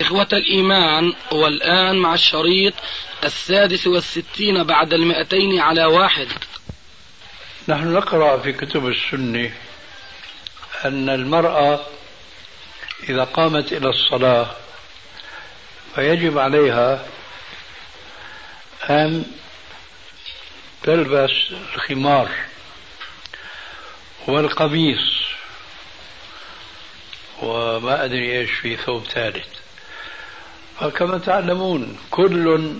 إخوة الإيمان والآن مع الشريط السادس والستين بعد المئتين على واحد. نحن نقرأ في كتب السنة أن المرأة إذا قامت إلى الصلاة فيجب عليها أن تلبس الخمار والقميص وما أدري إيش في ثوب ثالث. فكما تعلمون كل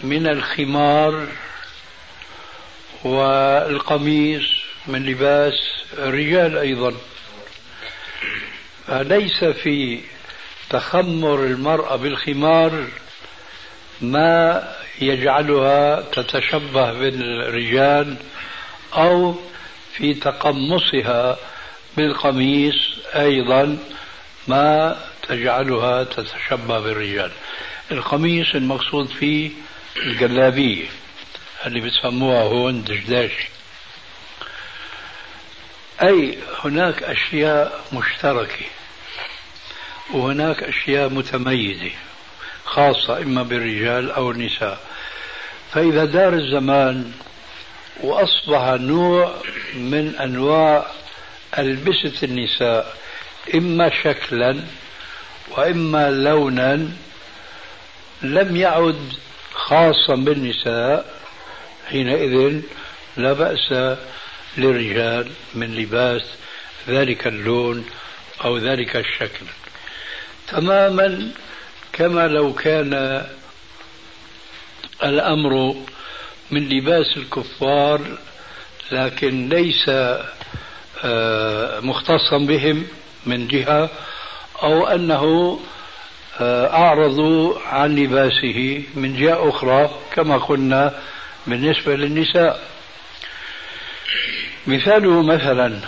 من الخمار والقميص من لباس الرجال أيضا. فليس في تخمر المرأة بالخمار ما يجعلها تتشبه بالرجال أو في تقمصها بالقميص أيضا ما تجعلها تتشبه بالرجال. القميص المقصود فيه الجلابية اللي بتسموها هون دشداشي أي هناك أشياء مشتركة وهناك أشياء متميزة خاصة إما بالرجال أو النساء. فإذا دار الزمان وأصبح نوع من أنواع ألبسة النساء إما شكلا وإما لونا لم يعد خاصا بالنساء حينئذ لا بأس للرجال من لباس ذلك اللون أو ذلك الشكل. تماما كما لو كان الأمر من لباس الكفار لكن ليس آه، مختصا بهم من جهة أو أنه آه، أعرضوا عن لباسه من جهة أخرى كما قلنا بالنسبة للنساء. مثاله مثلا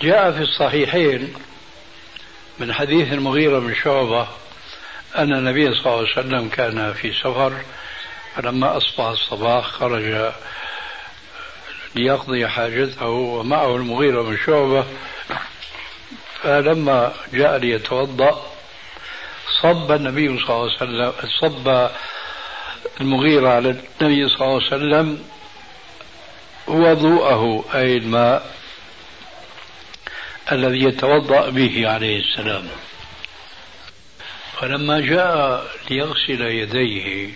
جاء في الصحيحين من حديث المغيرة بن شعبة أن النبي صلى الله عليه وسلم كان في سفر فلما أصبح الصباح خرج ليقضي حاجته ومعه المغيرة بن شعبة. فلما جاء ليتوضأ صب النبي صلى الله عليه وسلم صب المغيرة على النبي صلى الله عليه وسلم وضوءه أي الماء الذي يتوضأ به عليه السلام. فلما جاء ليغسل يديه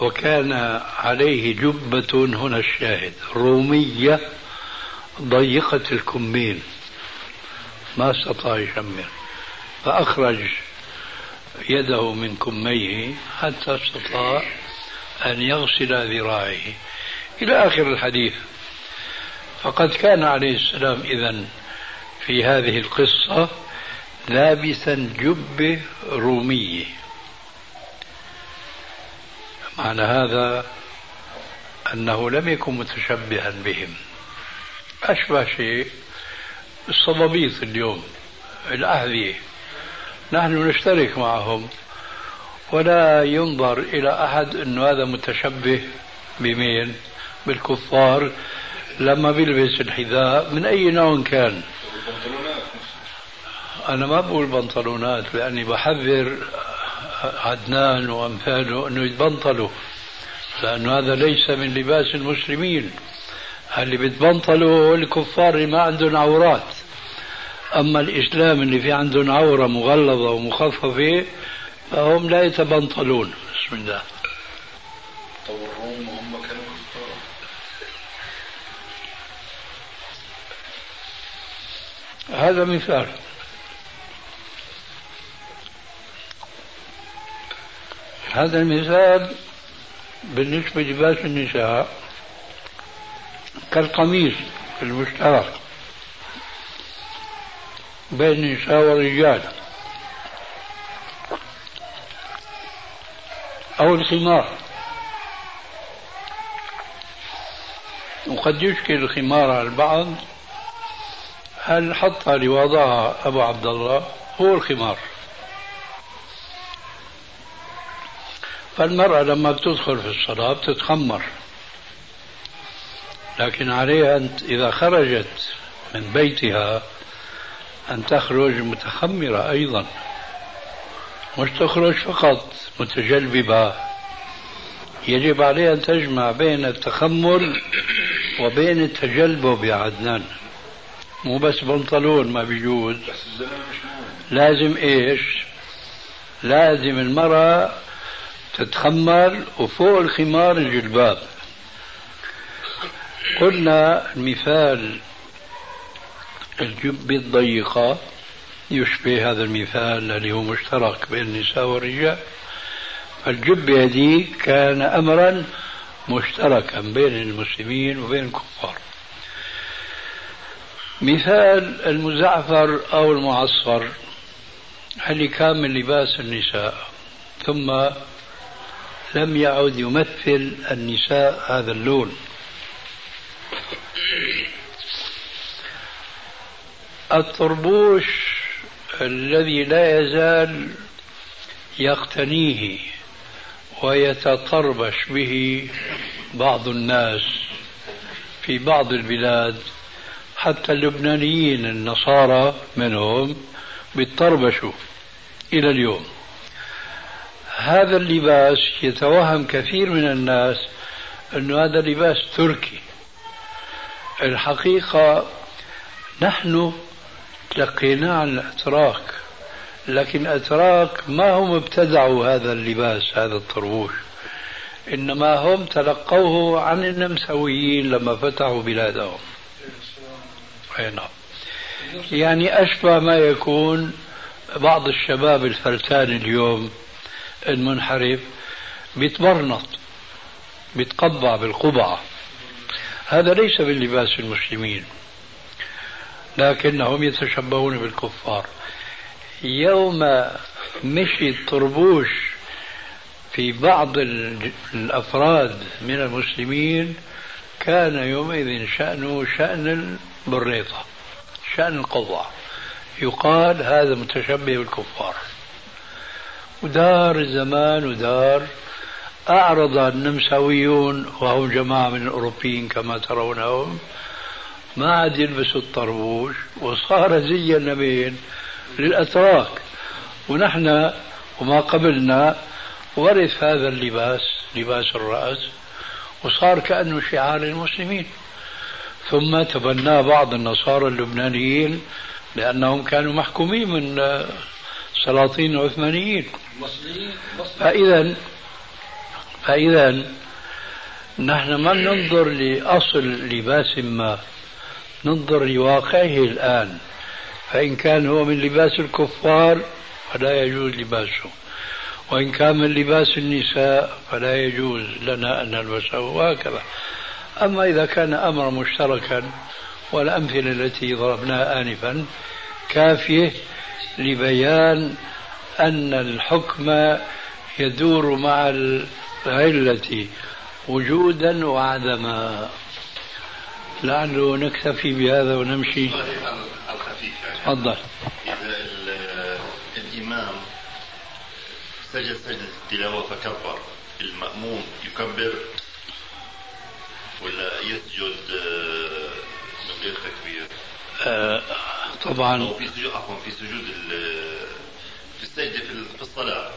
وكان عليه جبة هنا الشاهد رومية ضيقة الكمين. ما استطاع يشمر. فأخرج يده من كميه حتى استطاع أن يغسل ذراعيه. إلى آخر الحديث. فقد كان عليه السلام إذا في هذه القصة لابسا جبة رومية معنى هذا أنه لم يكن متشبها بهم. أشبه شيء الصبابيط اليوم الأحذية نحن نشترك معهم. ولا ينظر إلى أحد أنه هذا متشبه بمين؟ بالكفار. لما بيلبس الحذاء من أي نوع كان؟ أنا ما بقول بنطلونات لأني بحذر عدنان وأمثاله أنه يتبنطلوا لأنه هذا ليس من لباس المسلمين. اللي بيتبنطلوا الكفار اللي ما عندهم عورات. أما الإسلام اللي في عندهم عورة مغلظة ومخففة فهم لا يتبنطلون. بسم الله. كانوا كفار هذا مثال. هذا المثال بالنسبة لباس النساء. كالقميص المشترك بين النساء والرجال أو الخمار. وقد يشكل الخمار على البعض. هل حطها لوضعها أبو عبد الله؟ هو الخمار. فالمرأة لما بتدخل في الصلاة بتتخمر. لكن عليها أن إذا خرجت من بيتها أن تخرج متخمرة أيضا مش تخرج فقط متجلببة. يجب عليها أن تجمع بين التخمر وبين التجلبب يا عدنان. مو بس بنطلون ما بيجوز. لازم إيش؟ لازم المرأة تتخمر وفوق الخمار الجلباب. قلنا المثال الجبة الضيقة يشبه هذا المثال الذي هو مشترك بين النساء والرجال. فالجبة هذه كان أمرا مشتركا بين المسلمين وبين الكفار. مثال المزعفر أو المعصفر اللي كان من لباس النساء ثم لم يعد يمثل النساء هذا اللون. الطربوش الذي لا يزال يقتنيه ويتطربش به بعض الناس في بعض البلاد حتى اللبنانيين النصارى منهم بيتطربشوا إلى اليوم. هذا اللباس يتوهم كثير من الناس أنه هذا لباس تركي. الحقيقة نحن تلقيناه عن الأتراك لكن الأتراك ما هم ابتدعوا هذا اللباس هذا الطربوش. إنما هم تلقوه عن النمساويين لما فتحوا بلادهم. أي نعم. يعني أشبه ما يكون بعض الشباب الفلتان اليوم المنحرف بيتبرنط بيتقبع بالقبعة. هذا ليس من لباس المسلمين لكنهم يتشبهون بالكفار. يوم مشي الطربوش في بعض الأفراد من المسلمين كان يومئذ شأنه شأن البريطة شأن القضاء. يقال هذا متشبه بالكفار. ودار الزمان ودار أعرض النمساويون وهم جماعة من الأوروبيين كما ترونهم. ما عاد يلبسوا الطربوش وصار زي النبيين للأتراك. ونحن وما قبلنا ورث هذا اللباس لباس الرأس وصار كأنه شعار للمسلمين. ثم تبناه بعض النصارى اللبنانيين لأنهم كانوا محكومين من السلاطين العثمانيين فإذا فإذا نحن ما ننظر لأصل لباس ما ننظر لواقعه الآن. فإن كان هو من لباس الكفار فلا يجوز لباسه. وإن كان من لباس النساء فلا يجوز لنا أن نلبسه وهكذا. أما إذا كان أمرا مشتركا والأمثلة التي ضربناها آنفا كافية لبيان أن الحكم يدور مع العلة وجودا وعدما. لعله نكتفي بهذا ونمشي. الخفيف يعني تفضل. إذا الإمام سجد سجدة التلاوة فكبر. المأموم يكبر ولا يسجد آه، من غير تكبير؟ آه طبعا. في سجود عفوا في سجود في السجدة في الصلاة.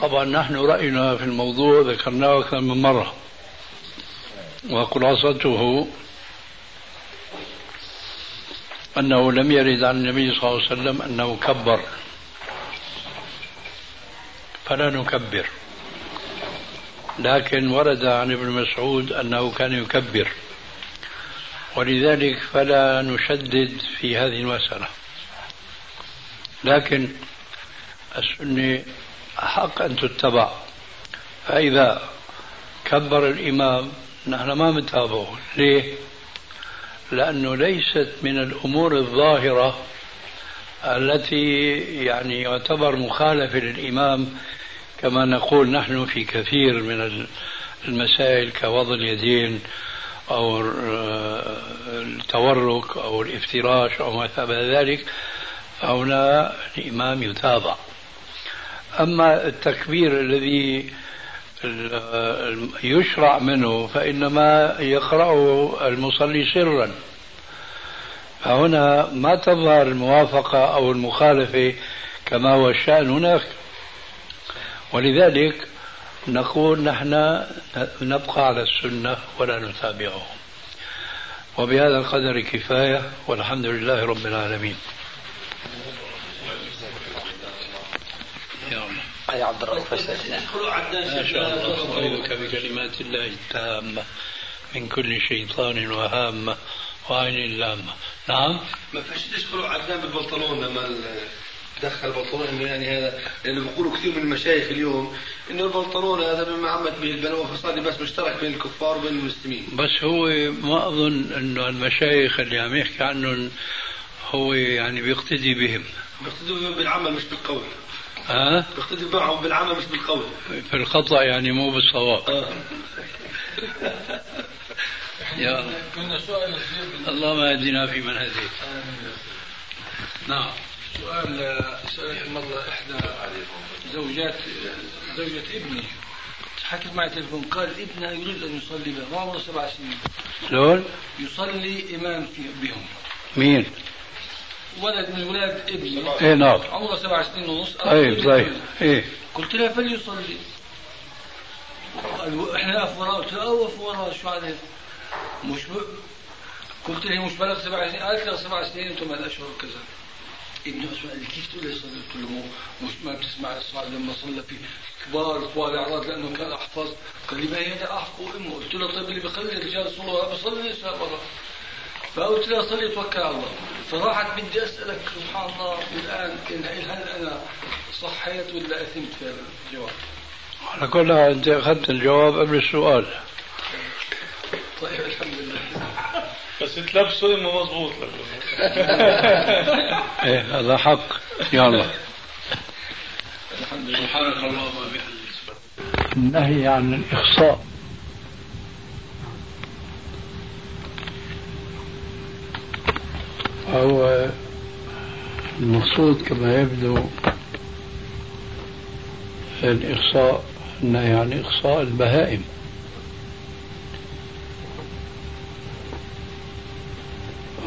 طبعا نحن رأينا في الموضوع ذكرناه أكثر من مرة وخلاصته أنه لم يرد عن النبي صلى الله عليه وسلم أنه كبر. فلا نكبر. لكن ورد عن ابن مسعود أنه كان يكبر. ولذلك فلا نشدد في هذه المسألة. لكن السنة حق أن تتبع. فإذا كبر الإمام نحن ما بنتابعه ليه؟ لأنه ليست من الأمور الظاهرة التي يعني يعتبر مخالفة للإمام كما نقول نحن في كثير من المسائل كوضع اليدين أو التورك أو الافتراش أو ما شابه ذلك فهنا الإمام يتابع. أما التكبير الذي يشرع منه فإنما يقرأه المصلي سرا. فهنا ما تظهر الموافقة أو المخالفة كما هو الشأن هناك. ولذلك نقول نحن نبقى على السنة ولا نتابعه. وبهذا القدر كفاية والحمد لله رب العالمين. يا عبد الرؤوف ما شاء الله أعوذك بكلمات الله التامة من كل شيطان وهامة وعين لامة. نعم؟ ما فيش تدخلوا عدنان بالبنطلون لما دخل بنطلون إنه يعني هذا لأنه بيقولوا كثير من المشايخ اليوم إنه البنطلون هذا مما عمت به البلوى فصار بس مشترك بين الكفار وبين المسلمين. بس هو ما أظن إنه المشايخ اللي عم يحكي عنهم هو يعني بيقتدي بهم. بيقتدي بهم بالعمل مش بالقول. ها؟ بيقتدي معهم بالعمل مش بالقول. في الخطأ يعني مو بالصواب. آه. يا الله اللهم اهدنا فيمن هديت نعم. سؤال سألت مرة إحدى زوجات زوجة ابني. حكت معي تليفون قال ابنها يريد أن يصلي بها ما عمره سبع سنين. شلون؟ يصلي إمام في بهم. مين؟ ولد من ولاد ابني. إيه نعم. عمره سبع سنين ونص. طيب طيب. إيه. قلت لها فليصلي إحنا نقف وراه قلت لها اوقف وراه شو عليه مش ب... قلت له مش بلغ سبع سنين قالت لي سبع سنين أنتم الاشهر كذا. ابني اسمع كيف تقول لي صلي قلت له مش ما بتسمع الصلاة لما صلى في كبار طوال الاعراض لأنه كان أحفظ. قال لي ما هي أحفظ أمه. قلت له طيب اللي بخلي الرجال يصلوا بصلي النساء برا. فقلت له صلي توكل على الله. فراحت بدي أسألك سبحان الله الآن هل أنا صحيت ولا أثمت في هذا الجواب؟ على كل حال أنت أخذت الجواب قبل السؤال. طيب الحمد لله. بس تلبسه امه مضبوط. إيه هذا حق. يلا. الحمد لله. سبحانك اللهم وبحمدك. النهي عن الإخصاء. هو المقصود كما يبدو الإخصاء النهي عن إخصاء البهائم.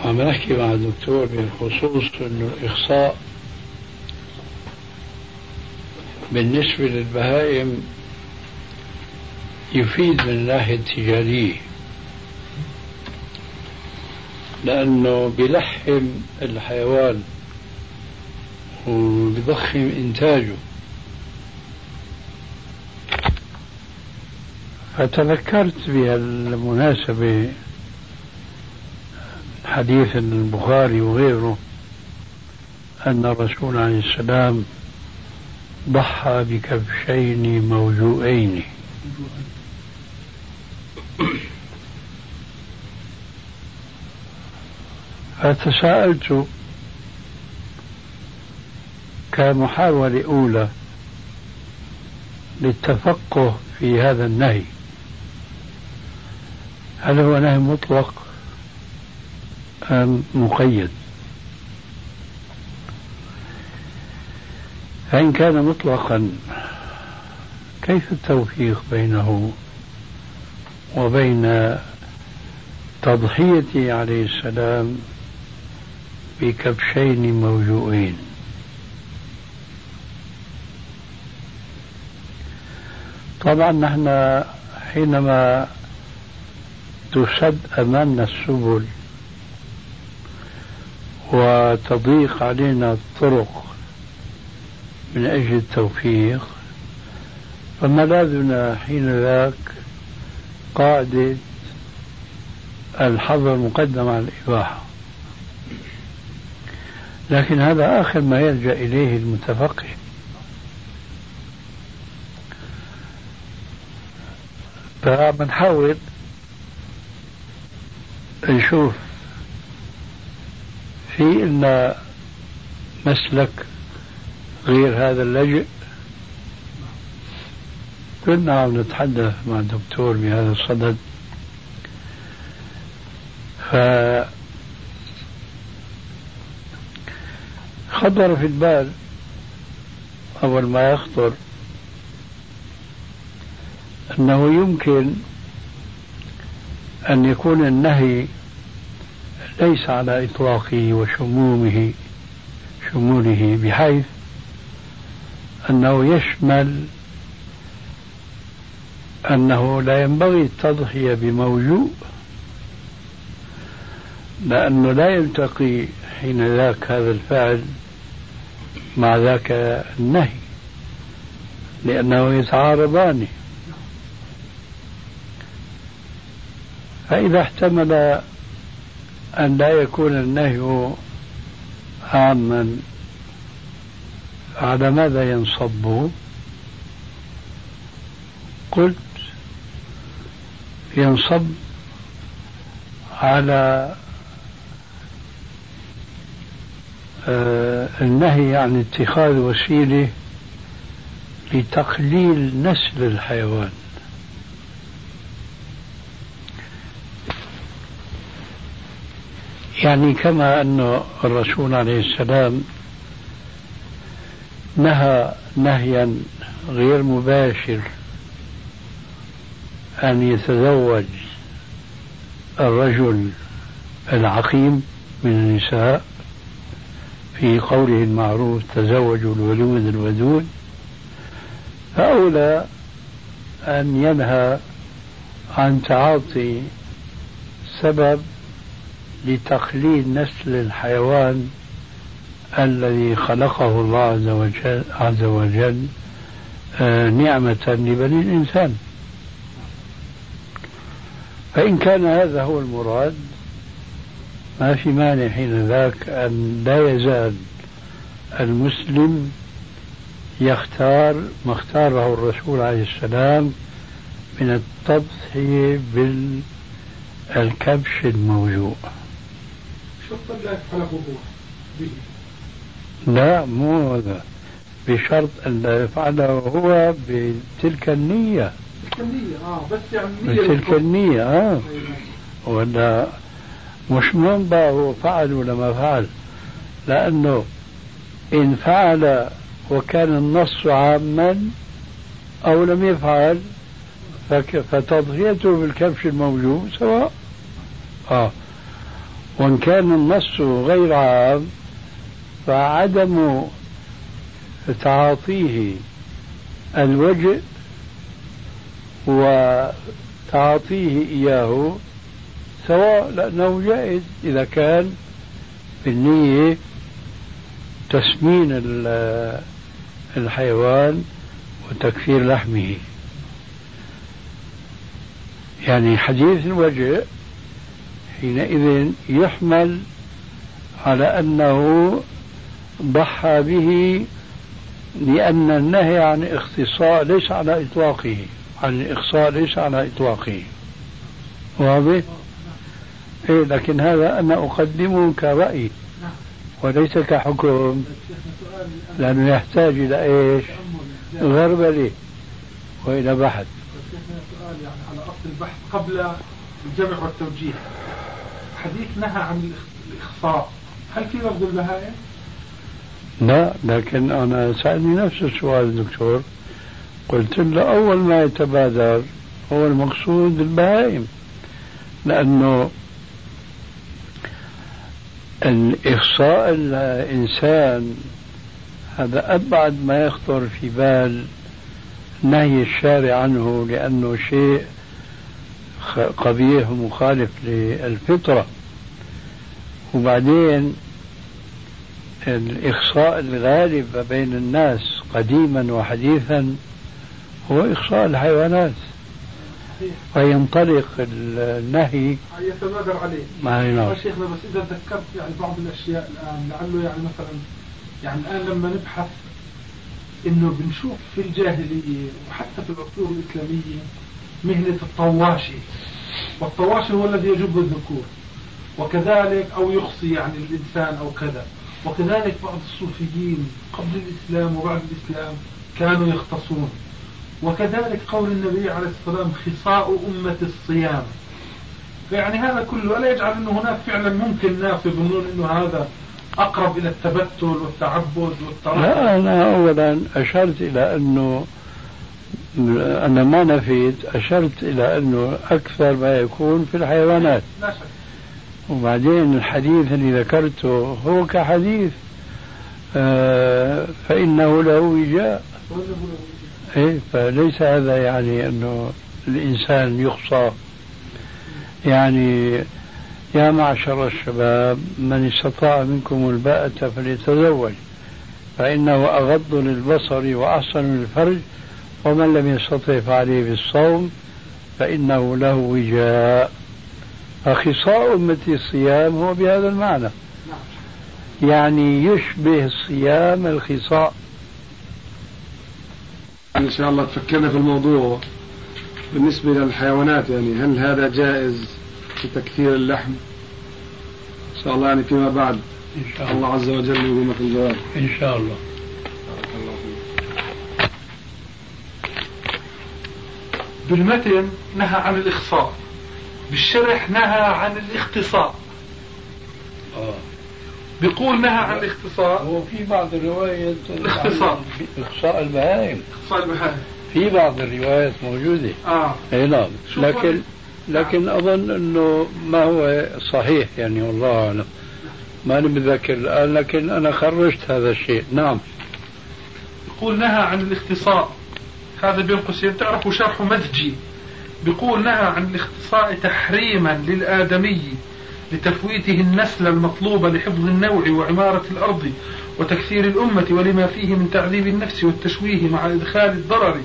عم نحكي مع الدكتور بخصوص إنه الاخصاء بالنسبة للبهائم يفيد من الناحية التجارية لأنه بيلحم الحيوان وبيضخم إنتاجه. فتذكرت بهالمناسبة حديث البخاري وغيره أن الرسول عليه السلام ضحى بكبشين موجوئين فتساءلت كمحاولة أولى للتفقه في هذا النهي. هل هو نهي مطلق أم مقيد؟ فإن كان مطلقا كيف التوفيق بينه وبين تضحيته عليه السلام بكبشين موجوئين طبعا نحن حينما تسد امامنا السبل وتضيق علينا الطرق من أجل التوفيق فملاذنا حين ذاك قاعدة الحظر مقدم على الإباحة. لكن هذا آخر ما يلجأ إليه المتفقه. فبنحاول نشوف في إن مسلك غير هذا اللجئ كنا عم نتحدث مع الدكتور بهذا الصدد. ف خطر في البال. أول ما يخطر أنه يمكن أن يكون النهي ليس على إطلاقه وشمومه شموله بحيث أنه يشمل أنه لا ينبغي التضحية بموجوء لأنه لا يلتقي حين ذاك هذا الفعل مع ذاك النهي لأنه يتعارضان فإذا احتمل أن لا يكون النهي عاما على ماذا ينصب؟ قلت ينصب على آه، النهي عن اتخاذ وسيلة لتقليل نسل الحيوان. يعني كما أن الرسول عليه السلام نهى نهيا غير مباشر أن يتزوج الرجل العقيم من النساء. في قوله المعروف تزوجوا الولود الودود. فأولى أن ينهى عن تعاطي سبب لتقليل نسل الحيوان الذي خلقه الله عز وجل, عز وجل آه، نعمة لبني الإنسان. فإن كان هذا هو المراد ما في مانع حين ذاك أن لا يزال المسلم يختار ما اختاره الرسول عليه السلام من التضحية بالكبش الموجوع. لا يفعله به. لا مو هذا. بشرط أن لا يفعله هو بتلك النية. تلك النية آه بس يعني بتلك النية. آه. ولا مش منبع هو فعل ولا ما فعل لأنه إن فعل وكان النص عاما أو لم يفعل فتضحيته بالكبش الموجود سواء. آه. وإن كان النص غير عام فعدم تعاطيه الوجه وتعاطيه إياه سواء لأنه جائز إذا كان بالنية تسمين الحيوان وتكثير لحمه يعني حديث الوجه حينئذ يحمل على أنه ضحى به لأن النهي عن اختصاء ليس على إطلاقه عن الإخصاء ليس على إطلاقه واضح؟ إيه لكن هذا أنا أقدمه كرأي وليس كحكم لأنه يحتاج إلى إيش؟ غربلة وإلى بحث. سؤال يعني على أصل البحث قبل الجمع والتوجيه حديث نهى عن الإخصاء هل في لفظ البهائم؟ لا لكن أنا سألني نفس السؤال دكتور قلت له أول ما يتبادر هو المقصود البهائم لأنه الإخصاء الإنسان هذا أبعد ما يخطر في بال نهي الشارع عنه لأنه شيء قبيح ومخالف للفطرة. وبعدين الإخصاء الغالب بين الناس قديما وحديثا هو إخصاء الحيوانات. فينطلق النهي يتبادر عليه. ما نعم شيخنا بس إذا ذكرت يعني بعض الأشياء الآن لعله يعني مثلا يعني الآن لما نبحث إنه بنشوف في الجاهلية وحتى في العصور الإسلامية مهنة الطواشي. والطواشي هو الذي يجب الذكور. وكذلك أو يخصي يعني الإنسان أو كذا. وكذلك بعض الصوفيين قبل الإسلام وبعد الإسلام كانوا يختصون. وكذلك قول النبي عليه الصلاة والسلام خصاء أمة الصيام. فيعني هذا كله ألا يجعل أنه هناك فعلا ممكن ناس يظنون أنه هذا أقرب إلى التبتل والتعبد والترحم لا أنا أولا أشرت إلى أنه أنا ما نفيت أشرت إلى أنه أكثر ما يكون في الحيوانات. لا شك. وبعدين الحديث اللي ذكرته هو كحديث آه فإنه له وجاء. إيه فليس هذا يعني أنه الإنسان يخصى. يعني يا معشر الشباب من استطاع منكم الباءة فليتزوج فإنه أغض للبصر وأحسن للفرج ومن لم يستطع فعليه بالصوم فإنه له وجاء. فخصاء أمتي الصيام هو بهذا المعنى. يعني يشبه الصيام الخصاء. إن شاء الله تفكرنا في الموضوع. بالنسبة للحيوانات يعني هل هذا جائز في تكثير اللحم؟ إن شاء الله يعني فيما بعد. إن شاء الله الله عز وجل يقيمك الجواب. إن شاء الله. بارك الله فيك بالمتن نهى عن الإخصاء بالشرح نهى عن الاختصاء. آه. بيقول نهى عن الاختصاء هو في بعض الروايات الاختصار. إخصاء البهائم اختصاء البهائم في بعض الروايات موجودة. آه. اي نعم. لكن لكن أظن إنه ما هو صحيح يعني والله أعلم. ماني متذكر الآن لكن أنا خرجت هذا الشيء. نعم. يقول نهى عن الاختصاء هذا بين قوسين. تعرفوا شرح مزجي بيقول نهى عن الاختصاء تحريما للآدمي. لتفويته النسل المطلوب لحفظ النوع وعمارة الأرض وتكثير الأمة ولما فيه من تعذيب النفس والتشويه مع إدخال الضرر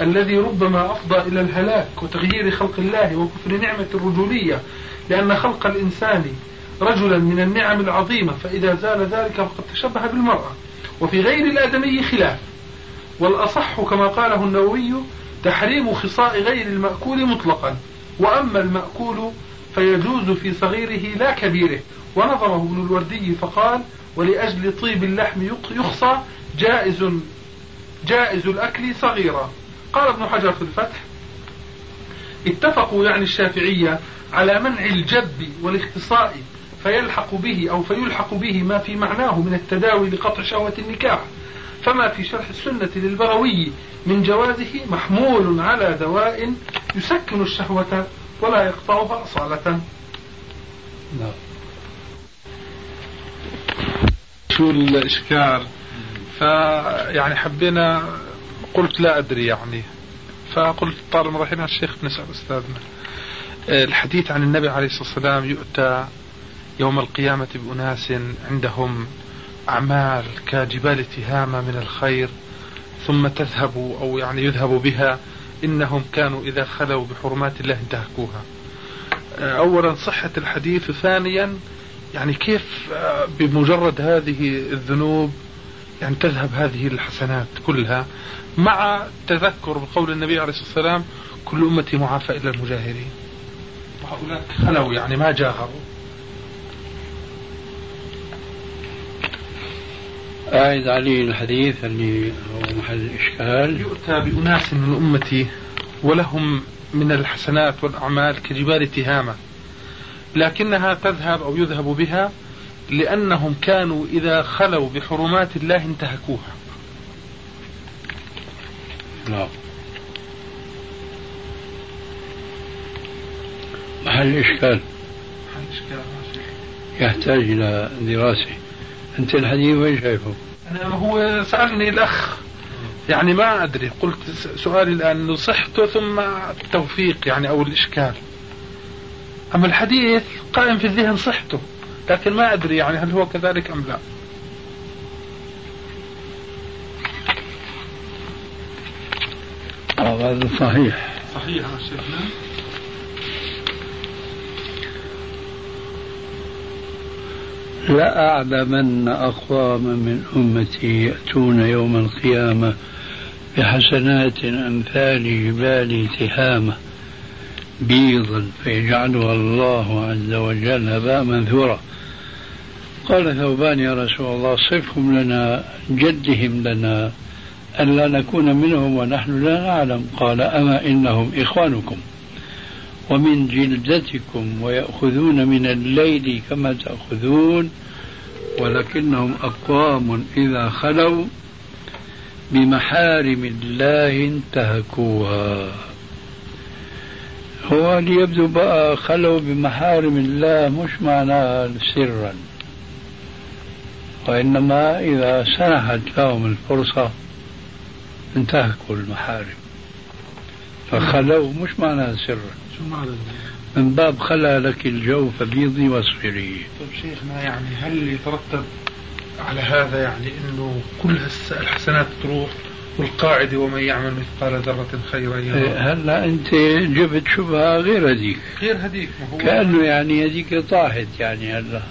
الذي ربما أفضى إلى الهلاك وتغيير خلق الله وكفر نعمة الرجولية. لأن خلق الإنسان رجلا من النعم العظيمة فإذا زال ذلك فقد تشبه بالمرأة. وفي غير الآدمي خلاف. والأصح كما قاله النووي تحريم خصاء غير المأكول مطلقا. وأما المأكول فيجوز في صغيره لا كبيره. ونظمه ابن الوردي فقال ولأجل طيب اللحم يخصى جائز جائز الأكل صغيرا. قال ابن حجر في الفتح اتفقوا يعني الشافعية على منع الجب والاختصاء فيلحق به أو فيلحق به ما في معناه من التداوي لقطع شهوة النكاح. فما في شرح السنة للبغوي من جوازه محمول على دواء يسكن الشهوة ولا يقطعها أصالة نعم. شو الإشكال؟ فيعني حبينا قلت لا أدري يعني. فقلت طالما على الشيخ بنسأل أستاذنا. الحديث عن النبي عليه الصلاة والسلام يؤتى يوم القيامة بأناس عندهم أعمال كجبال تهامة من الخير ثم تذهب أو يعني يذهب بها إنهم كانوا إذا خلوا بحرمات الله انتهكوها. آه، أولا صحة الحديث ثانيا يعني كيف آه، بمجرد هذه الذنوب يعني تذهب هذه الحسنات كلها مع تذكر بقول النبي عليه الصلاة والسلام كل أمتي معافى إلا المجاهرين. وهؤلاء خلوا يعني ما جاهروا. أعد علي الحديث اللي هو محل الإشكال يؤتى بأناس من أمتي ولهم من الحسنات والأعمال كجبال تهامة لكنها تذهب أو يذهب بها لأنهم كانوا إذا خلوا بحرمات الله انتهكوها. نعم. محل الإشكال يحتاج إلى دراسة. أنت الحديث وين شايفه؟ أنا هو سألني الأخ يعني ما أدري قلت سؤالي الآن إنه صحته ثم التوفيق يعني أو الإشكال. أما الحديث قائم في الذهن صحته لكن ما أدري يعني هل هو كذلك أم لا. هذا صحيح. صحيح شيخنا. لأعلمن أقواما من أمتي يأتون يوم القيامة بحسنات أمثال جبال تهامة بيضا فيجعلها الله عز وجل هباء منثورا قال ثوبان يا رسول الله صفهم لنا جدهم لنا ألا نكون منهم ونحن لا نعلم. قال أما إنهم إخوانكم. ومن جلدتكم ويأخذون من الليل كما تأخذون ولكنهم أقوام إذا خلوا بمحارم الله انتهكوها. هو ليبدو بقى خلوا بمحارم الله مش معناه سرا. وإنما إذا سنحت لهم الفرصة انتهكوا المحارم. فخلوا مش معناها سرا شو معنى؟ من باب خلا لك الجو فبيضي واصفري. طيب شيخنا يعني هل يترتب على هذا يعني إنه كل الحسنات تروح والقاعدة ومن يعمل مثقال ذرة خيرا يرى إيه، هلا أنت جبت شبهة غير هذيك. غير هديك ما هو كأنه يعني هذيك طاحت يعني هلا.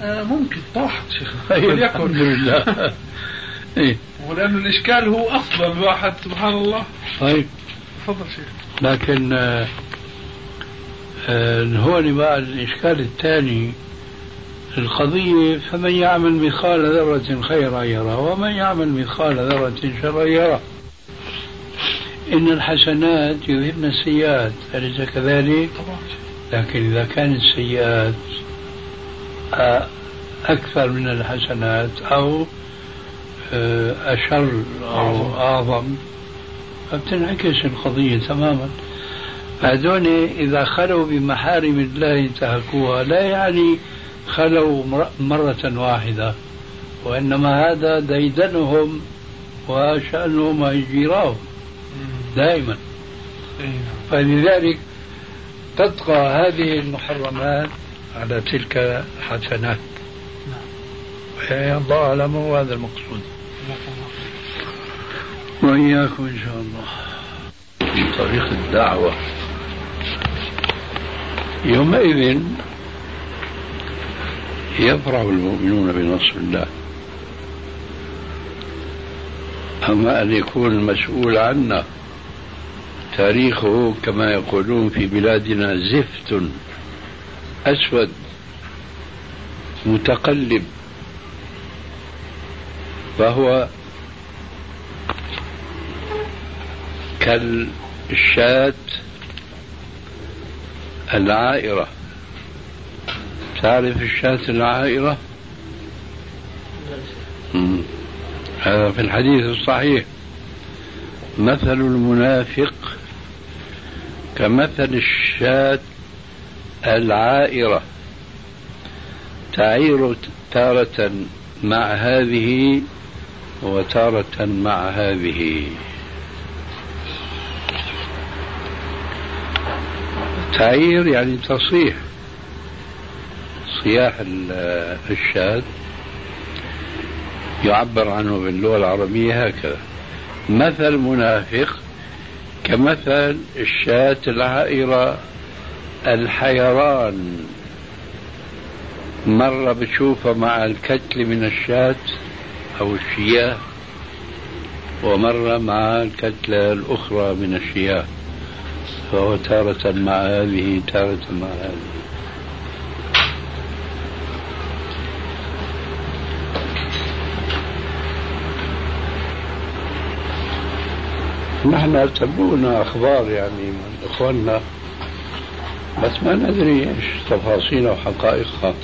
آه ممكن طاحت طيب الحمد وليكن. لله. إيه. ولأنه الإشكال هو أصلا الواحد سبحان الله. طيب. تفضل شيخ. لكن آه، آه، هون بقى الإشكال الثاني القضية فمن يعمل مثقال ذرة خيرا يرى ومن يعمل مثقال ذرة شرا يرى. إن الحسنات يذهبن السيئات أليس كذلك؟ لكن إذا كانت السيئات آه، أكثر من الحسنات أو أشر أو أعظم فبتنعكس القضية تماما. هذول إذا خلوا بمحارم الله انتهكوها لا يعني خلوا مر- مرة واحدة وإنما هذا ديدنهم وشأنهم يجيراهم دائما. إيه. نعم. فلذلك تبقى هذه المحرمات على تلك الحسنات. الله أعلم هذا المقصود. وإياكم إن شاء الله. في طريق الدعوة. يومئذ يفرح المؤمنون بنصر الله. أما أن يكون المسؤول عنا. تاريخه كما يقولون في بلادنا زفت أسود متقلب. فهو كالشاة العائرة. تعرف الشاة العائرة. هذا في الحديث الصحيح. مثل المنافق كمثل الشاة العائرة. تعير تارة مع هذه وتارة مع هذه. تعير يعني تصيح صياح ال- الشاة يعبر عنه باللغة العربية هكذا. مثل منافق كمثل الشاة العائرة الحيران. مرة بتشوفها مع الكتل من الشاة أو الشياة ومرة مع الكتلة الأخرى من الشياة. فهو تارة مع هذه تارة مع هذه. نحن تبعونا أخبار يعني من إخواننا بس ما ندري إيش تفاصيلها وحقائقها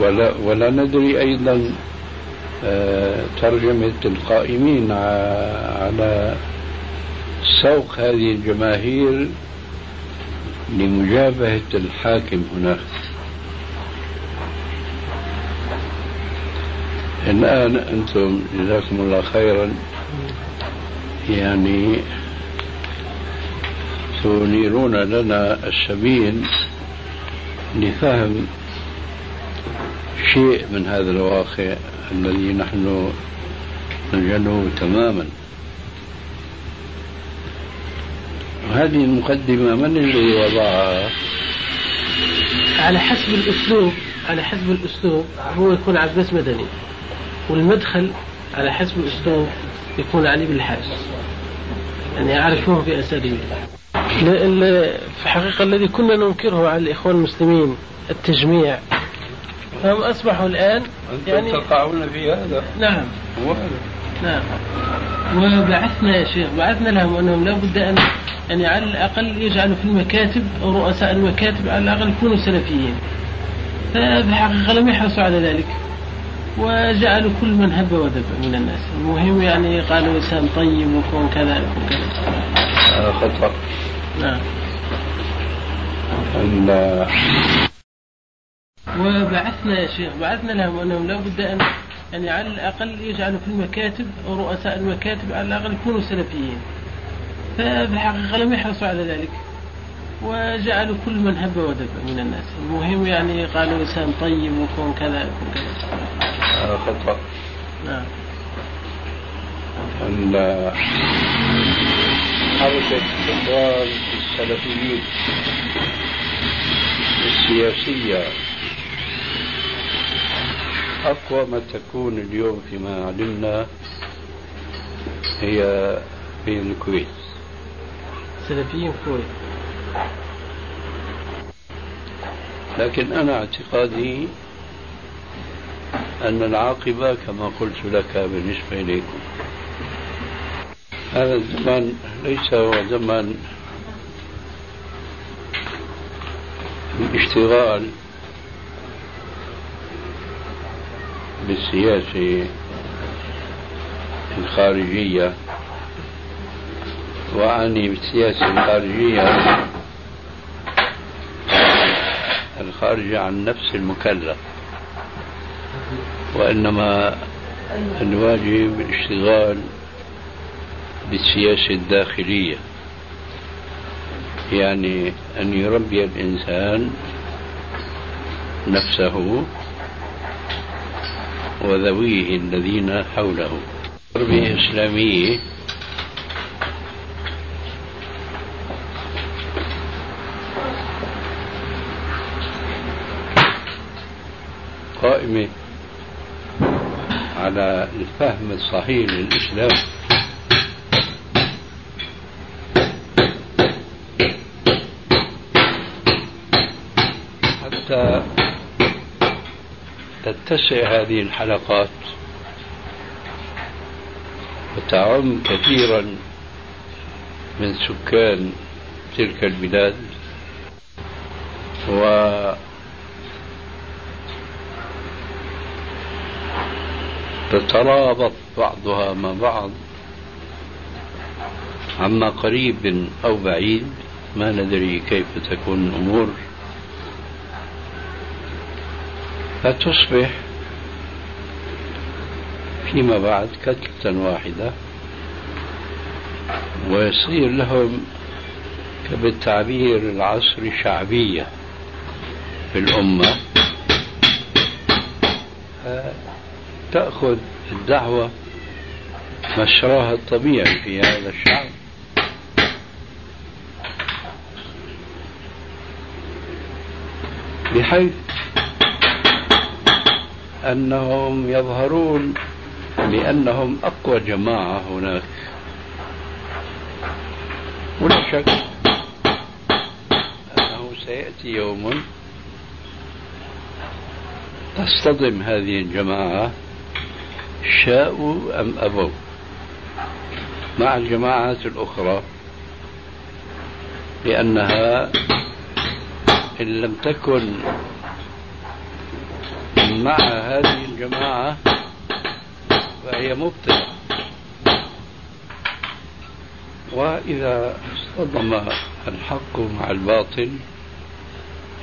ولا ولا ندري أيضا آه، ترجمة القائمين على سوق هذه الجماهير لمجابهة الحاكم هناك الآن أنتم جزاكم الله خيرا. يعني تنيرون لنا السبيل لفهم شيء من هذا الواقع الذي نحن نجهله تماما. هذه المقدمة من الذي وضعها؟ على حسب الأسلوب على حسب الأسلوب هو يكون عباس مدني والمدخل على حسب الأسلوب يكون علي بالحاج يعني يعرفون في أساليب. في الحقيقة الذي كنا ننكره على الإخوان المسلمين التجميع فهم أصبحوا الآن يعني تقعون في هذا. نعم. نعم. وبعثنا يا شيخ بعثنا لهم أنهم لا بد أن يعني على الأقل يجعلوا في المكاتب أو رؤساء المكاتب على الأقل يكونوا سلفيين. ففي الحقيقة لم يحرصوا على ذلك. وجعلوا كل من هب ودب من الناس. المهم يعني قالوا إنسان طيب وكون كذا وكون كذا. خطأ. نعم. وبعثنا يا شيخ بعثنا لهم أنهم لا بد أن يعني على الأقل يجعلوا في المكاتب رؤساء المكاتب على الأقل يكونوا سلفيين. ففي الحقيقة لم يحرصوا على ذلك. وجعلوا كل من هب ودب من الناس. المهم يعني قالوا إنسان طيب وكون كذا وكون كذا. خطأ. نعم. حركة إخوان السلفيين. السياسية. أقوى ما تكون اليوم فيما علمنا هي في الكويت. سلفيين في الكويت لكن أنا اعتقادي أن العاقبة كما قلت لك بالنسبة إليكم. هذا الزمان ليس هو زمن الاشتغال بالسياسة الخارجية. وأعني بالسياسة الخارجية الخارجة عن نفس المكلف. وإنما الواجب الاشتغال بالسياسة الداخلية. يعني أن يربي الإنسان نفسه وذويه الذين حوله. تربية إسلامية قائمة على الفهم الصحيح للإسلام حتى تتسع هذه الحلقات وتعم كثيرا من سكان تلك البلاد و تترابط بعضها مع بعض. عما قريب أو بعيد ما ندري كيف تكون الأمور. فتصبح فيما بعد كتلة واحدة ويصير لهم بالتعبير العصري شعبية في الأمة. تأخذ الدعوة مشراها الطبيعي في هذا الشعب. بحيث أنهم يظهرون بأنهم أقوى جماعة هناك. ولا شك أنه سيأتي يوم تصطدم هذه الجماعة شاءوا أم أبوا. مع الجماعات الأخرى لأنها إن لم تكن مع هذه الجماعة فهي مبتدأ. وإذا اصطدم الحق مع الباطل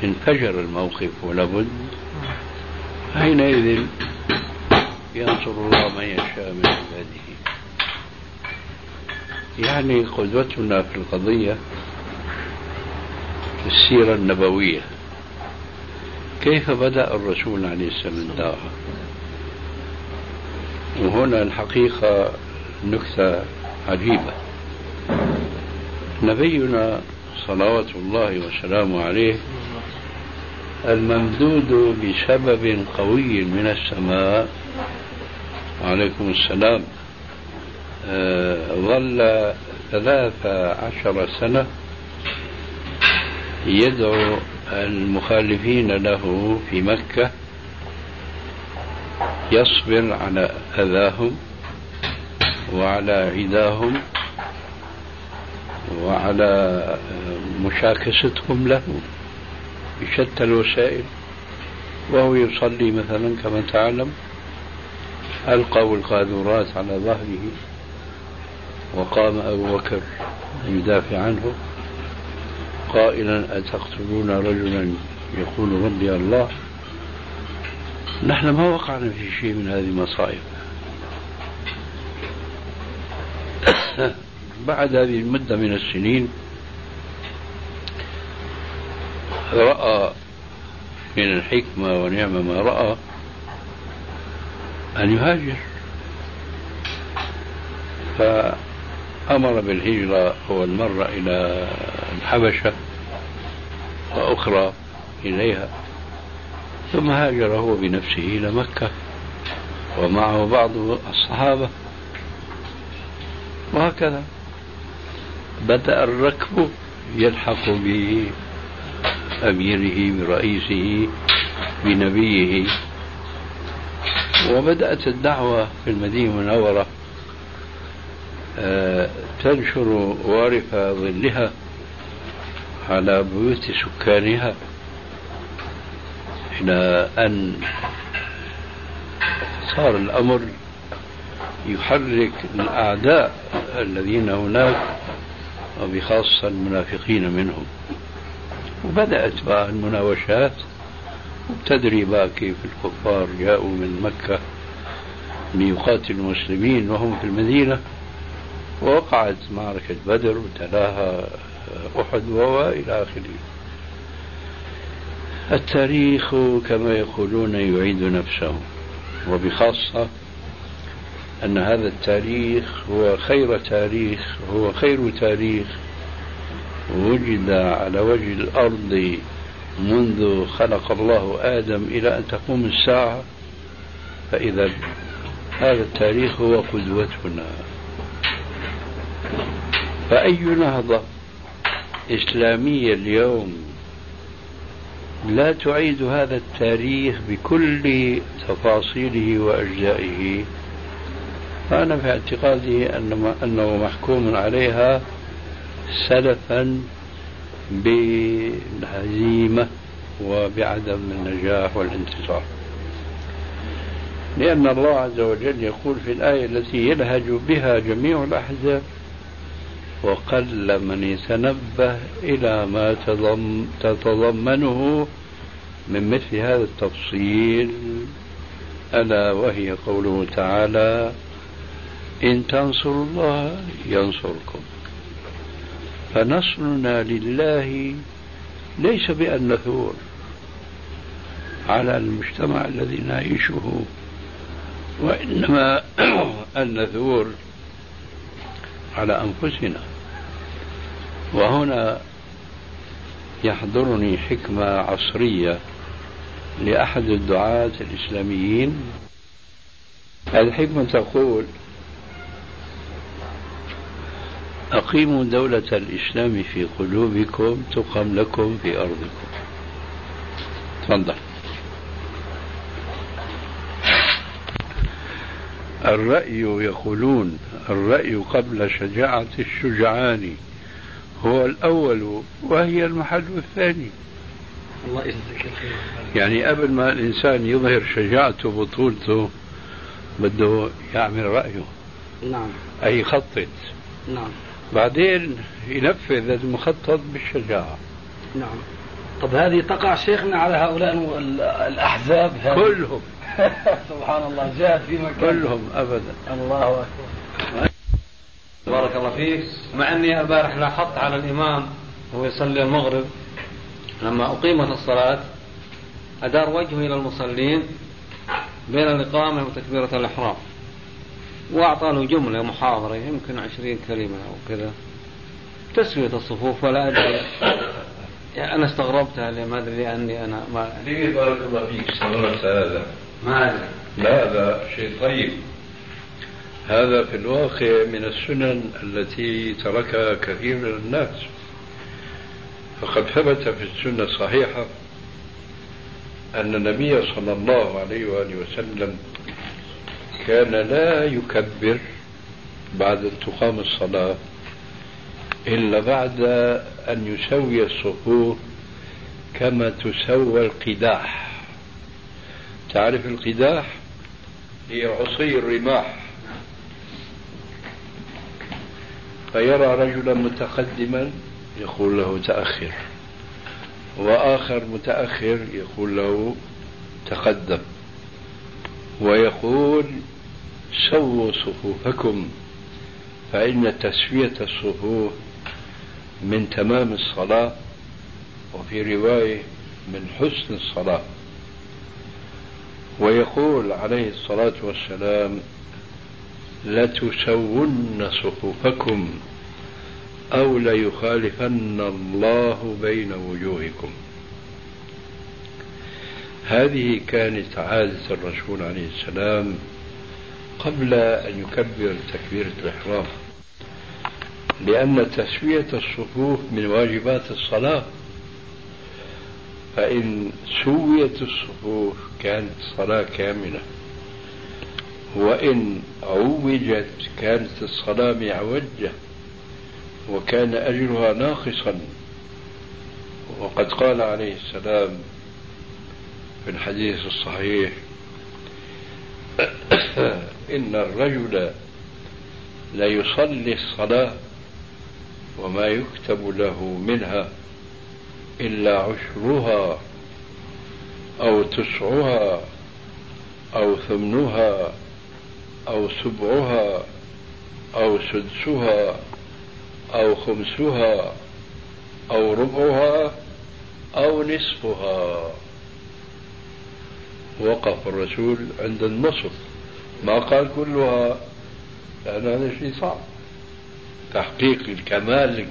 انفجر الموقف ولابد. حينئذ ينصر الله من يشاء من عباده. يعني قدوتنا في القضية في السيرة النبوية. كيف بدأ الرسول عليه السلام الدعوة؟ وهنا الحقيقة نكتة عجيبة. نبينا صلوات الله وسلامه عليه الممدود بسبب قوي من السماء وعليكم السلام آه، ظل ثلاث عشر سنة يدعو المخالفين له في مكة يصبر على أذاهم وعلى عداهم وعلى مشاكستهم له بشتى الوسائل. وهو يصلي مثلا كما تعلم. ألقوا القاذورات على ظهره وقام أبو بكر يدافع عنه. قائلا أتقتلون رجلا؟ يقول ربي الله. نحن ما وقعنا في شيء من هذه المصائب. بعد هذه المدة من السنين رأى من الحكمة ونعم ما رأى أن يهاجر. فأمر بالهجرة أول مرة إلى الحبشة. وأخرى إليها. ثم هاجر هو بنفسه إلى مكة ومعه بعض الصحابة. وهكذا بدأ الركب يلحق بأميره برئيسه بنبيه. وبدأت الدعوة في المدينة المنورة آه، تنشر وارف ظلها. على بيوت سكانها إلى أن صار الأمر يحرك الأعداء الذين هناك وبخاصة المنافقين منهم. وبدأت بقى المناوشات. وبتدري بقى كيف الكفار جاءوا من مكة ليقاتلوا المسلمين وهم في المدينة. ووقعت معركة بدر وتلاها أحد وإلى آخره. التاريخ كما يقولون يعيد نفسه وبخاصة أن هذا التاريخ هو خير تاريخ هو خير تاريخ وجد على وجه الأرض منذ خلق الله آدم إلى أن تقوم الساعة. فإذا هذا التاريخ هو قدوتنا. فأي نهضة إسلامية اليوم لا تعيد هذا التاريخ بكل تفاصيله وأجزائه. فأنا في اعتقادي أنه محكوم عليها سلفا بالهزيمة وبعدم النجاح والانتصار. لأن الله عز وجل يقول في الآية التي يلهج بها جميع الأحزاب وقل من يتنبه إلى ما تتضمنه من مثل هذا التفصيل ألا وهي قوله تعالى إن تنصروا الله ينصركم. فنصرنا لله ليس بأن نثور على المجتمع الذي نعيشه وإنما أن نثور على أنفسنا. وهنا يحضرني حكمة عصرية لأحد الدعاة الإسلاميين. الحكمة تقول أقيموا دولة الإسلام في قلوبكم تقم لكم في أرضكم. تفضل. الرأي يقولون الرأي قبل شجاعة الشجعان. هو الأول وهي المحل الثاني. الله يجزيك يعني قبل ما الإنسان يظهر شجاعته وبطولته بده يعمل رأيه. نعم. أي يخطط نعم. بعدين ينفذ المخطط بالشجاعة. نعم. طب هذه تقع شيخنا على هؤلاء الأحزاب هذه. كلهم. سبحان الله جاء في مكان. كلهم أبدا. الله أكبر. بارك الله فيك. مع أني البارح لاحظت على الإمام وهو يصلي المغرب. لما أقيمت الصلاة أدار وجهه إلى المصلين بين الإقامة وتكبيرة الإحرام. وأعطى له جملة محاضرة يمكن عشرين كلمة أو كذا. تسوية الصفوف ولا أدري. يعني أنا استغربتها ما أدري لأني أنا ما ليه بارك الله فيك؟ استغربت هذا؟ ما أدري. لا هذا شيء طيب. هذا في الواقع من السنن التي تركها كثير من الناس. فقد ثبت في السنة الصحيحة أن النبي صلى الله عليه وآله وسلم كان لا يكبر بعد ان تقام الصلاة إلا بعد أن يسوي الصفوف كما تسوى القداح. تعرف القداح؟ هي عصي الرماح فيرى رجلا متقدما يقول له تأخر وآخر متأخر يقول له تقدم ويقول سووا صفوفكم فإن تسوية الصفوف من تمام الصلاة وفي رواية من حسن الصلاة. ويقول عليه الصلاة والسلام لتسون صفوفكم أو ليخالفن الله بين وجوهكم. هذه كانت عادة الرسول عليه السلام قبل أن يكبر تكبيرة الإحرام لأن تسوية الصفوف من واجبات الصلاة فإن سويت الصفوف كانت الصلاة كاملة. وإن عوجت كانت الصلاة معوجة وكان أجرها ناقصا. وقد قال عليه السلام في الحديث الصحيح إن الرجل ليصلي الصلاة وما يكتب له منها إلا عشرها أو تسعها أو ثمنها أو سبعها أو سدسها أو خمسها أو ربعها أو نصفها. وقف الرسول عند النصف. ما قال كلها؟ لأن هذا شيء صعب. تحقيق الكمال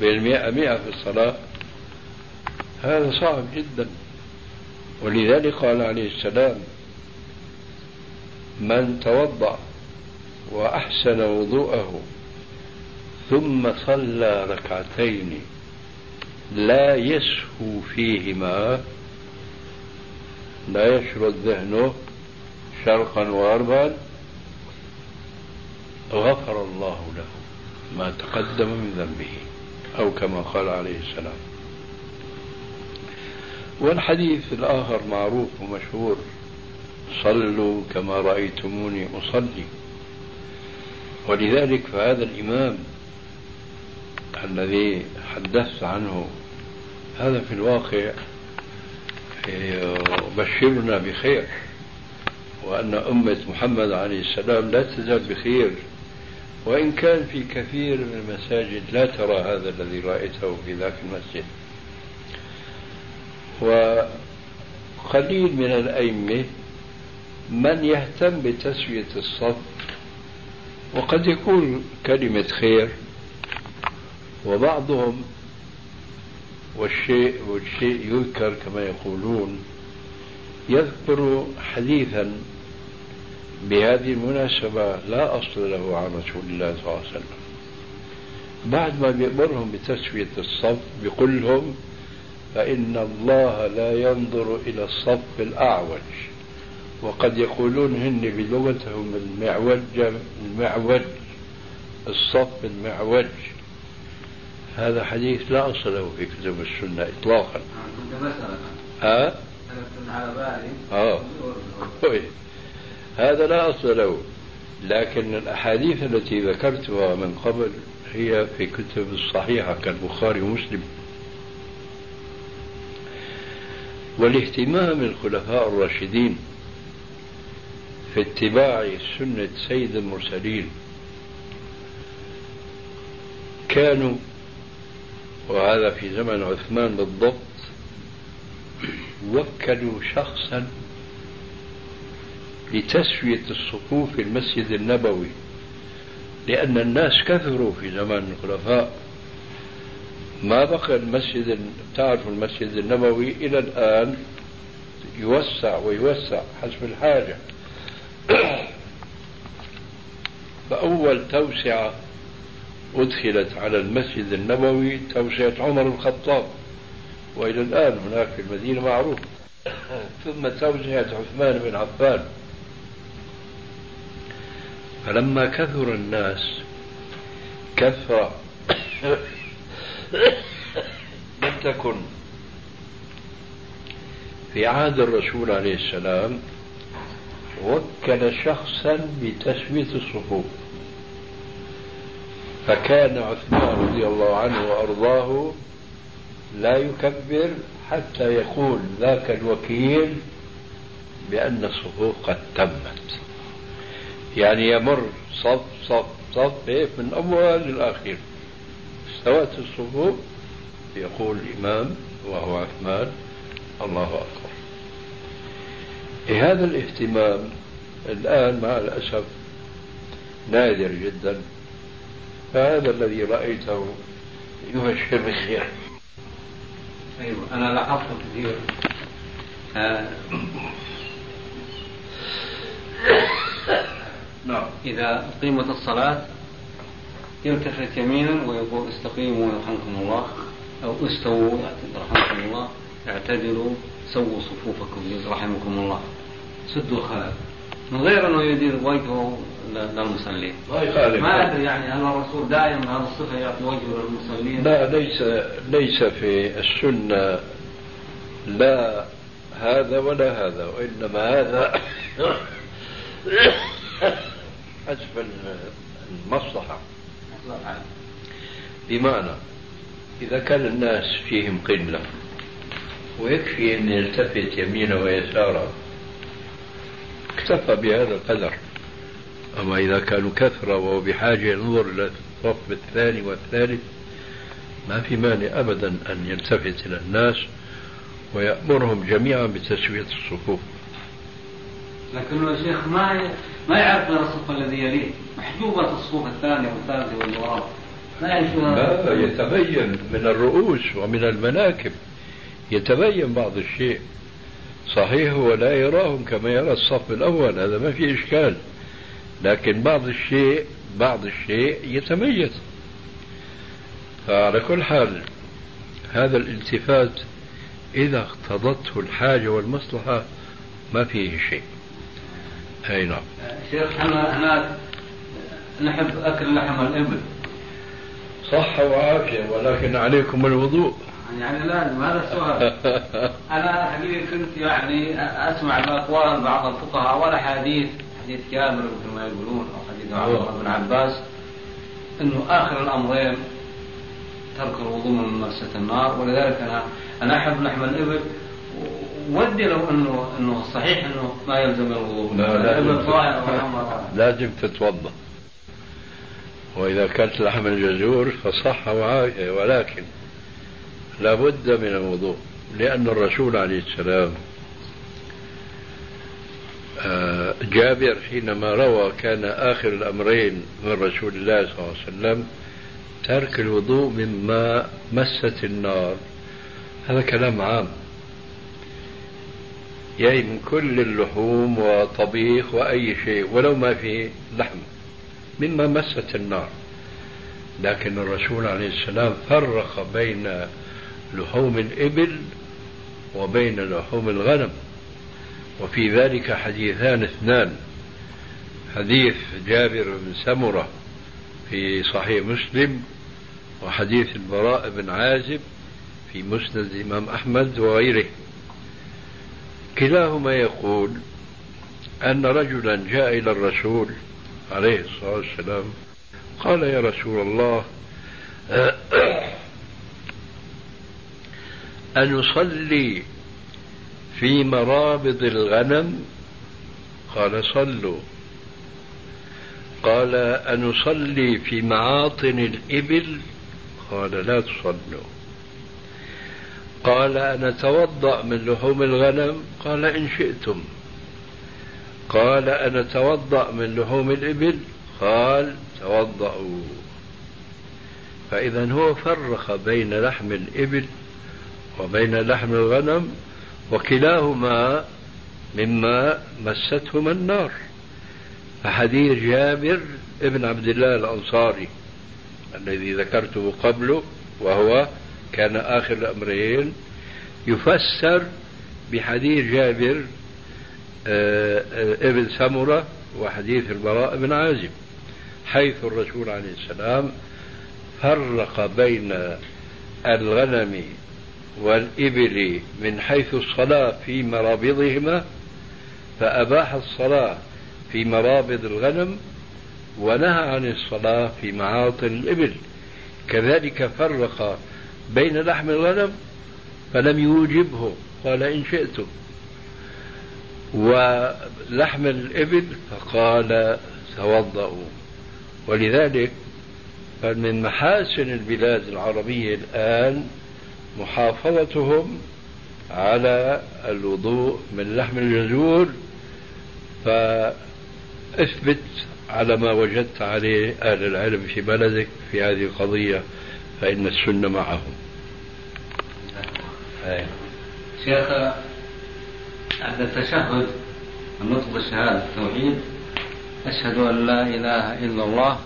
بالمئة مئة في الصلاة هذا صعب جدا. ولذلك قال عليه السلام من توضأ وأحسن وضوءه ثم صلى ركعتين لا يسهو فيهما لا يشرد ذهنه شرقا وغربا غفر الله له ما تقدم من ذنبه أو كما قال عليه السلام. والحديث الآخر معروف ومشهور. صلوا كما رأيتموني أصلي. ولذلك فهذا الإمام الذي حدثت عنه هذا في الواقع يبشرنا بخير وأن أمة محمد عليه السلام لا تزال بخير وإن كان في كثير من المساجد لا ترى هذا الذي رأيته في ذاك المسجد. وقليل من الأئمة من يهتم بتسوية الصف وقد يكون كلمة خير وبعضهم والشيء والشيء يذكر كما يقولون يذكر حديثا بهذه المناسبة لا أصل له عن رسول الله صلى الله عليه وسلم. بعد ما بيأمرهم بتسوية الصف بيقول لهم فإن الله لا ينظر إلى الصف الأعوج. وقد يقولون هن بلغتهم المعوج المعوج الصف المعوج هذا حديث لا أصل له في كتب السنة إطلاقا. ها؟ بالي آه هذا لا أصل له. لكن الأحاديث التي ذكرتها من قبل هي في كتب الصحيحة كالبخاري ومسلم. والاهتمام الخلفاء الراشدين في اتباع سنة سيد المرسلين. كانوا وهذا في زمن عثمان بالضبط وكلوا شخصا لتسوية الصفوف في المسجد النبوي لأن الناس كثروا في زمان الخلفاء. ما بقى المسجد تعرف المسجد النبوي إلى الآن يوسع ويوسع حسب الحاجة. فأول توسعة أدخلت على المسجد النبوي توسعة عمر الخطاب وإلى الآن هناك في المدينة معروف. ثم توسعة عثمان بن عفان. فلما كثر الناس كثرة لم تكن في عهد الرسول عليه السلام وكل شخصا بتسوية الصفوف. فكان عثمان رضي الله عنه وأرضاه لا يكبر حتى يقول ذاك الوكيل بأن الصفوف قد تمت. يعني يمر صف صف صف من أول للآخر. استوت الصفوف يقول الإمام وهو عثمان الله أكبر. هذا الاهتمام الآن مع الأسف نادر جدا. فهذا الذي رأيته يبشر بخير أيوة أنا لاحظت كثير. نعم إذا أقيمت الصلاة يلتفت يمينا ويقول استقيموا يرحمكم الله أو استووا رحمكم الله اعتدلوا سووا صفوفكم رحمكم الله. سدوا الخلل من غير أنه يدير وجهه للمصلين. ما يخالف. ما أدري يعني هل الرسول دائما هذا الصفة يعطي وجهه للمصلين؟ لا ليس ليس في السنة. لا هذا ولا هذا وإنما هذا حسب المصلحة. بمعنى إذا كان الناس فيهم قلة ويكفي أن يلتفت يمينا ويسارا اكتفى بهذا القدر. أما إذا كانوا كثرة وهو بحاجة ينظر إلى الصف الثاني والثالث ما في مانع أبدا أن يلتفت إلى الناس ويأمرهم جميعا بتسوية الصفوف. لكن الشيخ ما ما يعرف غير الصف الذي يليه؟ محجوبة الصفوف الثانية والثالثة والرابعة لا يتبين من الرؤوس ومن المناكب. يتبين بعض الشيء. صحيح هو لا يراهم كما يرى الصف الأول هذا ما في إشكال. لكن بعض الشيء بعض الشيء يتميز. فعلى كل حال هذا الالتفات إذا اقتضته الحاجة والمصلحة ما فيه شيء. أي نعم. شيخ إحنا هناك نحب أكل لحم الإبل. صحة وعافية ولكن عليكم الوضوء. يعني لازم هذا السؤال. أنا حقيقة كنت يعني أسمع بأقوال بعض الفقهاء والأحاديث حديث جابر مثل ما يقولون أو حديث عمر بن عباس أنه آخر الأمرين ترك الوضوء من ممارسة النار. ولذلك أنا أنا أحب لحم الإبل ودي لو إنه إنه صحيح إنه ما يلزم الوضوء. لا لازم لازم تتوضأ. وإذا كانت لحم الجزور فصح ولكن لا بد من الوضوء لأن الرسول عليه السلام آه، جابر حينما روى كان آخر الأمرين من رسول الله صلى الله عليه وسلم ترك الوضوء مما مست النار. هذا كلام عام. يعني من كل اللحوم وطبيخ وأي شيء ولو ما فيه لحم مما مست النار. لكن الرسول عليه السلام فرق بين لحوم الإبل وبين لحوم الغنم. وفي ذلك حديثان اثنان. حديث جابر بن سمرة في صحيح مسلم وحديث البراء بن عازب في مسند الإمام أحمد وغيره. كلاهما يقول أن رجلا جاء إلى الرسول عليه الصلاة والسلام قال يا رسول الله أنصلي في مرابض الغنم؟ قال صلوا. قال أنصلي في معاطن الإبل؟ قال لا تصلوا. قال أنتوضأ من لحوم الغنم؟ قال إن شئتم. قال أنا توضأ من لحوم الإبل؟ قال توضأوا. فإذا هو فرق بين لحم الإبل وبين لحم الغنم وكلاهما مما مستهما النار. فحديث جابر ابن عبد الله الأنصاري الذي ذكرته قبله وهو كان آخر الأمرين يفسر بحديث جابر آه، آه، ابن سمرة وحديث البراء بن عازب حيث الرسول عليه السلام فرق بين الغنم والإبل من حيث الصلاة في مرابضهما فأباح الصلاة في مرابض الغنم ونهى عن الصلاة في معاطن الإبل. كذلك فرق بين لحم الغنم فلم يوجبه قال إن شئتم. ولحم الإبل فقال توضأوا ولذلك فمن محاسن البلاد العربية الآن محافظتهم على الوضوء من لحم الجزور فاثبت على ما وجدت عليه أهل العلم في بلدك في هذه القضية فإن السنة معهم. شيخ عند التشهد النطق بالشهادة التوحيد أشهد أن لا إله إلا الله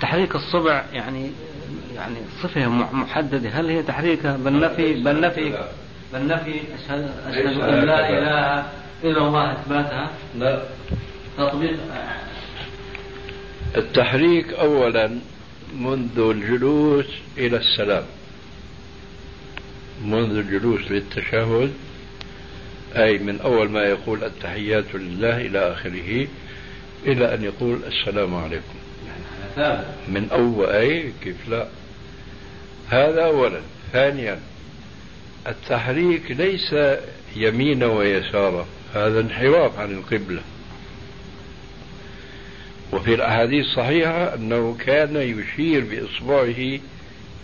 تحريك الصبع يعني يعني صفة محددة. هل هي تحريكها بالنفي بالنفي بالنفي أشهد أشهد أن لا إله إلا الله إثباتها. لا. تطبيق التحريك أولا منذ الجلوس إلى السلام. منذ الجلوس للتشهد أي من أول ما يقول التحيات لله إلى آخره إلى أن يقول السلام عليكم. من أول أي كيف لا؟ هذا أولا ثانيا التحريك ليس يمينا ويسارا هذا انحراف عن القبلة. وفي الأحاديث الصحيحة أنه كان يشير بإصبعه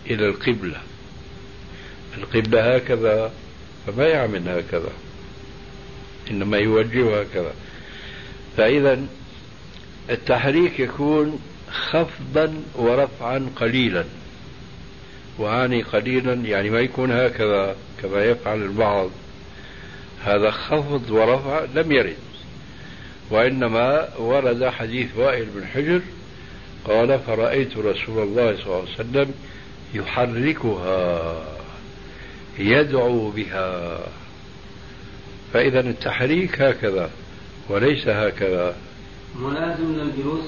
إلى القبلة. القبلة هكذا فما يعمل هكذا إنما يوجه هكذا. فإذا التحريك يكون خفضا ورفعا قليلا. وأعني قليلا يعني ما يكون هكذا كما يفعل البعض. هذا خفض ورفع لم يرد. وإنما ورد حديث وائل بن حجر قال فرأيت رسول الله صلى الله عليه وسلم يحركها يدعو بها. فإذا التحريك هكذا وليس هكذا. ملازم للجلوس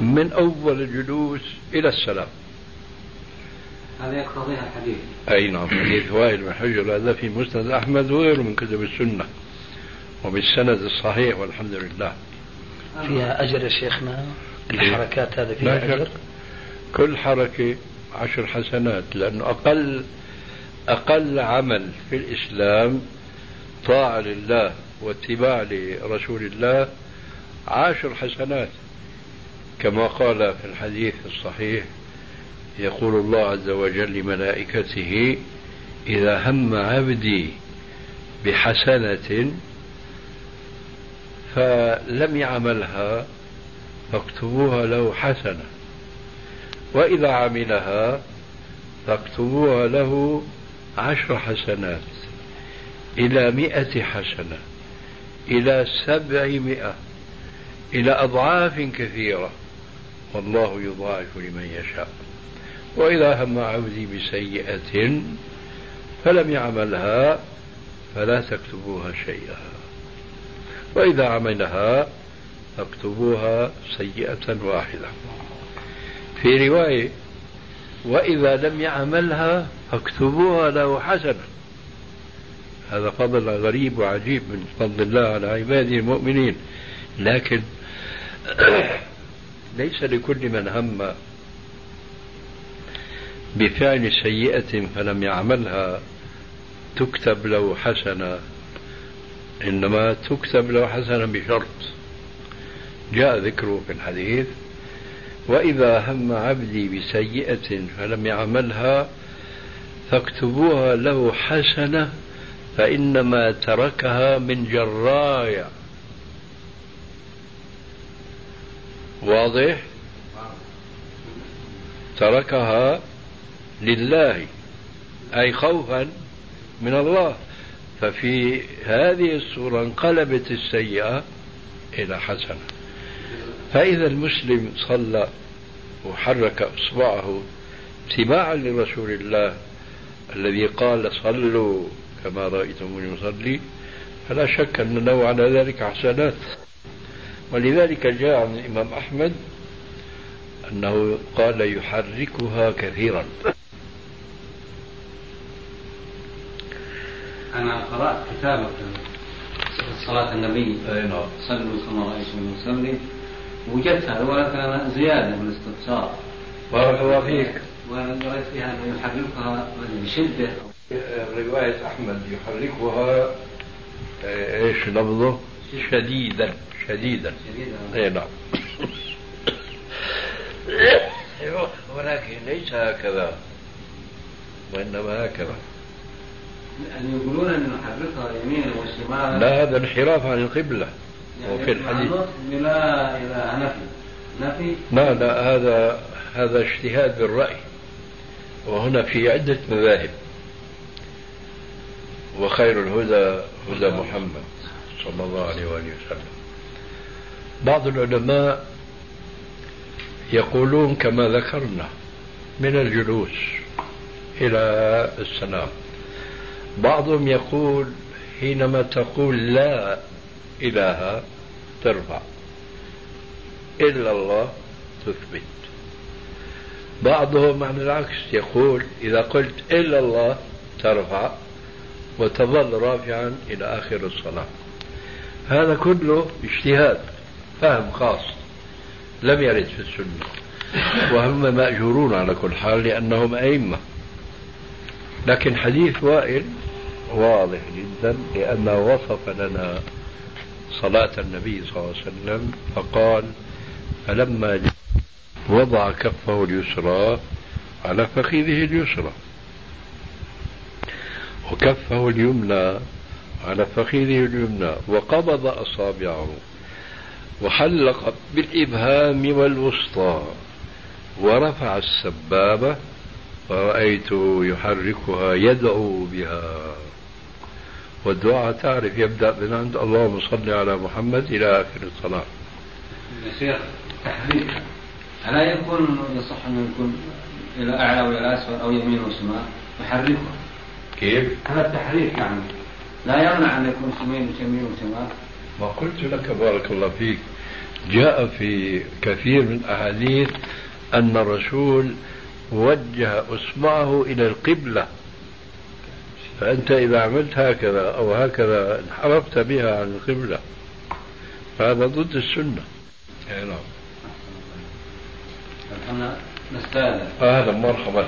من أول الجلوس إلى السلام. هذا يقتضيها الحديث. أي نعم حديث وائل بن حجر هذا في مسند أحمد وغيره من كتب السنة وبالسند الصحيح والحمد لله. فيها أجر يا شيخنا؟ الحركات هذه فيها أجر؟ كل حركة عشر حسنات لأنه أقل أقل عمل في الإسلام طاعة لله واتباع لرسول الله عشر حسنات كما قال في الحديث الصحيح يقول الله عز وجل لملائكته إذا هم عبدي بحسنة فلم يعملها فاكتبوها له حسنة وإذا عملها فاكتبوها له عشر حسنات إلى مئة حسنة إلى سبعمائة إلى أضعاف كثيرة والله يضاعف لمن يشاء. وإذا هم عبدي بسيئة فلم يعملها فلا تكتبوها شيئا. وإذا عملها فاكتبوها سيئة واحدة. في رواية وإذا لم يعملها فاكتبوها له حسنة. هذا فضل غريب وعجيب من فضل الله على عباده المؤمنين. لكن ليس لكل من هم بفعل سيئة فلم يعملها تكتب له حسنة إنما تكتب له حسنة بشرط. جاء ذكره في الحديث وإذا هم عبدي بسيئة فلم يعملها فاكتبوها له حسنة فإنما تركها من جرايا. واضح؟ تركها لله أي خوفا من الله. ففي هذه الصورة انقلبت السيئة إلى حسنة. فإذا المسلم صلى وحرك إصبعه اتباعا لرسول الله الذي قال صلوا كما رأيتموني يصلي فلا شك أن له على ذلك حسنات. ولذلك جاء عن الإمام أحمد أنه قال يحركها كثيرا أنا قرأت كتابك صلاة النبي نعم صلوا كما رأيتم يصلي وجدتها ولكن زيادة من الاستفسار بارك الله فيك. وقرأت فيها أنه يحركها بشدة. رواية أحمد يحركها إيش لفظه؟ شديدا شديدا. شديدا. اي نعم. ولكن ليس هكذا وإنما هكذا. يعني يقولون نحركها يمينا وشمالا لا هذا انحراف عن القبلة وفي الحديث. بلا إلى نفي. نفي؟ لا لا هذا هذا اجتهاد بالرأي. وهنا في عدة مذاهب. وخير الهدى هدى محمد صلى الله عليه وآله وسلم. بعض العلماء يقولون كما ذكرنا من الجلوس إلى السلام. بعضهم يقول حينما تقول لا إله ترفع. إلا الله تثبت. بعضهم عن العكس يقول إذا قلت إلا الله ترفع وتظل رافعا إلى آخر الصلاة. هذا كله اجتهاد فهم خاص لم يرد في السنة. وهم مأجورون على كل حال لأنهم أئمة. لكن حديث وائل واضح جدا لأنه وصف لنا صلاة النبي صلى الله عليه وسلم فقال فلما وضع كفه اليسرى على فخذه اليسرى. وكفه اليمنى على فخذه اليمنى وقبض أصابعه وحلق بالإبهام والوسطى ورفع السبابة ورأيت يحركها يدعو بها. والدعاء تعرف يبدأ من عند اللهم صل على محمد إلى آخر الصلاة. يا شيخ تحريك. ألا يكون يصح أنه يكون إلى أعلى وإلى أسفل أو يمين وشمال يحركها كيف؟ هذا التحريك يعني. لا يمنع أن يكون يمين ويمين وشمال. ما قلت لك بارك الله فيك. جاء في كثير من الأحاديث أن الرسول وجه إصبعه إلى القبلة. فأنت إذا عملت هكذا أو هكذا انحرفت بها عن القبلة فهذا ضد السنة. أي نعم. إحنا نستاذن أهلا مرحبا.